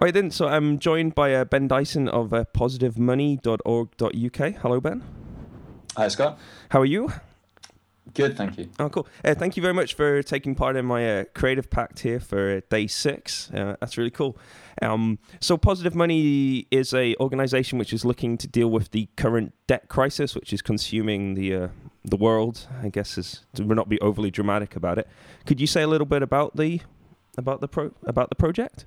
All right, then. So I'm joined by uh, Ben Dyson of uh, positivemoney.org.uk. Hello, Ben. Hi, Scott. How are you? Good, thank you. Oh, cool. Uh, thank you very much for taking part in my uh, creative pact here for uh, day six. Uh, that's really cool. Um, so, Positive Money is a organization which is looking to deal with the current debt crisis, which is consuming the uh, the world. I guess is to not be overly dramatic about it. Could you say a little bit about the about the pro about the project?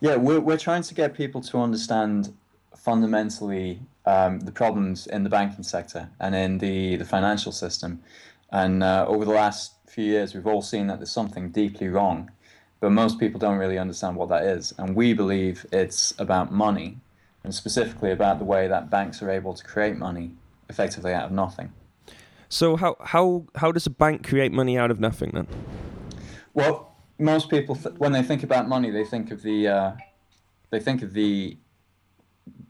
Yeah, we're, we're trying to get people to understand fundamentally um, the problems in the banking sector and in the, the financial system. And uh, over the last few years, we've all seen that there's something deeply wrong, but most people don't really understand what that is. And we believe it's about money, and specifically about the way that banks are able to create money effectively out of nothing. So how how how does a bank create money out of nothing then? Well, most people th- when they think about money, they think of the uh, they think of the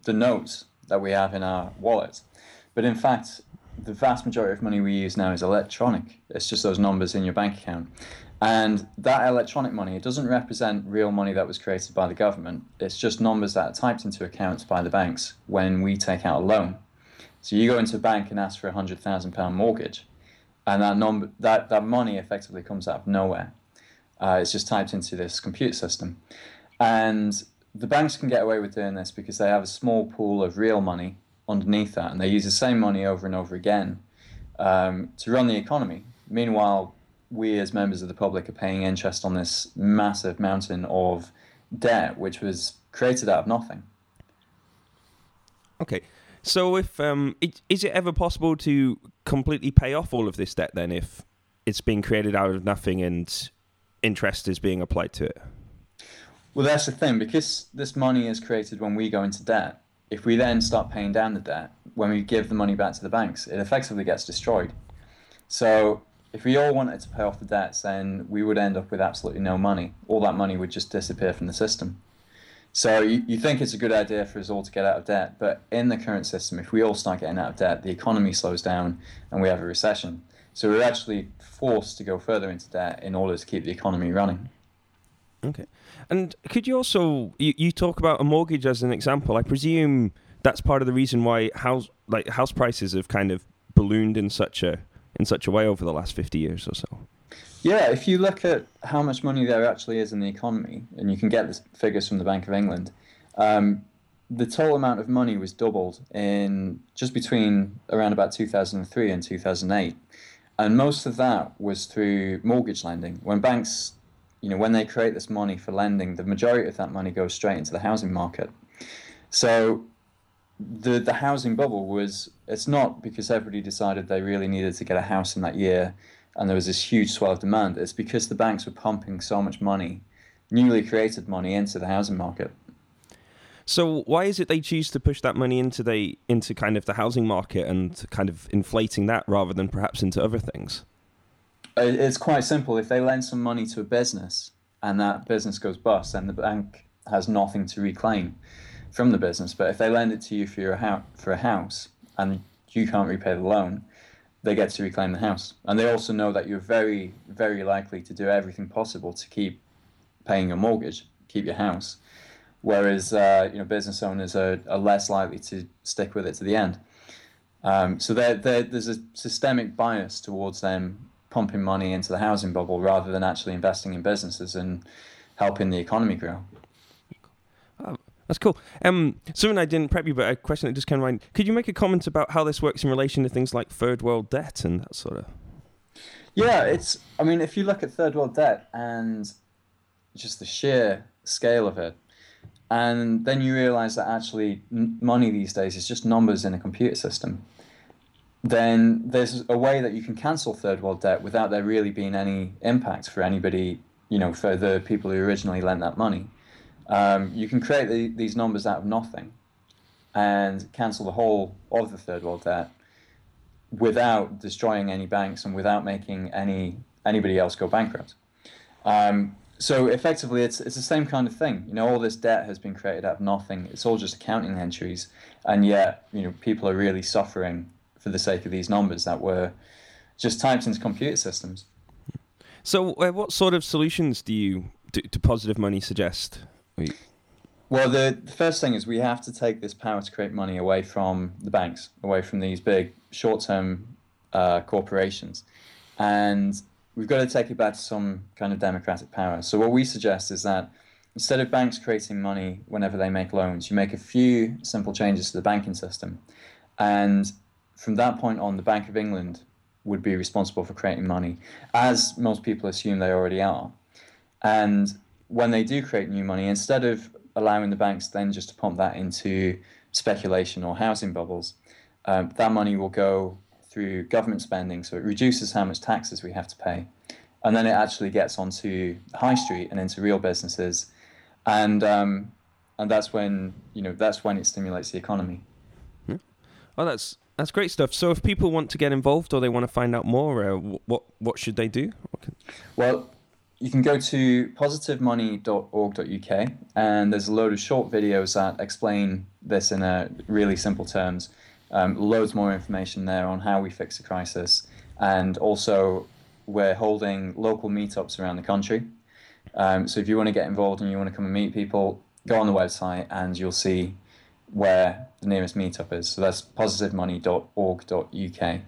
the notes that we have in our wallets. But in fact, the vast majority of money we use now is electronic. It's just those numbers in your bank account. And that electronic money, it doesn't represent real money that was created by the government. It's just numbers that are typed into accounts by the banks when we take out a loan. So you go into a bank and ask for a hundred thousand pound mortgage, and that number that, that money effectively comes out of nowhere. Uh, it's just typed into this computer system. And the banks can get away with doing this because they have a small pool of real money underneath that, and they use the same money over and over again um, to run the economy. Meanwhile, we as members of the public are paying interest on this massive mountain of debt, which was created out of nothing. Okay, so if um, it, is it ever possible to completely pay off all of this debt then, if it's being created out of nothing and interest is being applied to it? Well, that's the thing. Because this money is created when we go into debt, if we then start paying down the debt, when we give the money back to the banks, it effectively gets destroyed. So if we all wanted to pay off the debts, then we would end up with absolutely no money. All that money would just disappear from the system. So you, you think it's a good idea for us all to get out of debt, but in the current system, if we all start getting out of debt, the economy slows down and we have a recession. So we're actually forced to go further into debt in order to keep the economy running. Okay. And could you also you, you talk about a mortgage as an example? I presume that's part of the reason why house like house prices have kind of ballooned in such a in such a way over the last 50 years or so. Yeah, if you look at how much money there actually is in the economy, and you can get the figures from the Bank of England, um, the total amount of money was doubled in just between around about 2003 and 2008. And most of that was through mortgage lending. When banks you know, when they create this money for lending, the majority of that money goes straight into the housing market. So the the housing bubble was it's not because everybody decided they really needed to get a house in that year and there was this huge swell of demand. It's because the banks were pumping so much money, newly created money into the housing market. So why is it they choose to push that money into the into kind of the housing market and kind of inflating that rather than perhaps into other things? It's quite simple. If they lend some money to a business and that business goes bust, then the bank has nothing to reclaim from the business. But if they lend it to you for your for a house and you can't repay the loan, they get to reclaim the house. And they also know that you're very, very likely to do everything possible to keep paying your mortgage, keep your house. Whereas uh, you know business owners are, are less likely to stick with it to the end. Um, so they're, they're, there's a systemic bias towards them pumping money into the housing bubble rather than actually investing in businesses and helping the economy grow. Oh, that's cool. Um, something I didn't prep you, but a question that just came to mind. Could you make a comment about how this works in relation to things like third world debt and that sort of? Yeah, it's. I mean, if you look at third world debt and just the sheer scale of it, and then you realize that actually money these days is just numbers in a computer system then there's a way that you can cancel third world debt without there really being any impact for anybody, you know, for the people who originally lent that money. Um, you can create the, these numbers out of nothing and cancel the whole of the third world debt without destroying any banks and without making any anybody else go bankrupt. Um, so effectively, it's it's the same kind of thing. You know, all this debt has been created out of nothing. It's all just accounting entries, and yet you know people are really suffering for the sake of these numbers that were just typed into computer systems. So, uh, what sort of solutions do you do, do positive money suggest? Well, the, the first thing is we have to take this power to create money away from the banks, away from these big short-term uh, corporations, and we've got to take it back to some kind of democratic power. So what we suggest is that instead of banks creating money whenever they make loans, you make a few simple changes to the banking system, and from that point on, the Bank of England would be responsible for creating money, as most people assume they already are. And when they do create new money, instead of allowing the banks then just to pump that into speculation or housing bubbles, um, that money will go through government spending, so it reduces how much taxes we have to pay. And then it actually gets onto high street and into real businesses. And um, and that's when you know that's when it stimulates the economy. Yeah. Oh, that's that's great stuff. So, if people want to get involved or they want to find out more, uh, what what should they do? Well, you can go to positivemoney.org.uk, and there's a load of short videos that explain this in a really simple terms. Um, loads more information there on how we fix the crisis, and also we're holding local meetups around the country. Um, so if you want to get involved and you want to come and meet people, go on the website and you'll see where the nearest meetup is. So that's positivemoney.org.uk.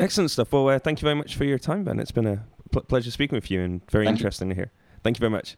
Excellent stuff. Well, uh, thank you very much for your time, Ben. It's been a pl- pleasure speaking with you and very thank interesting you. to hear. Thank you very much.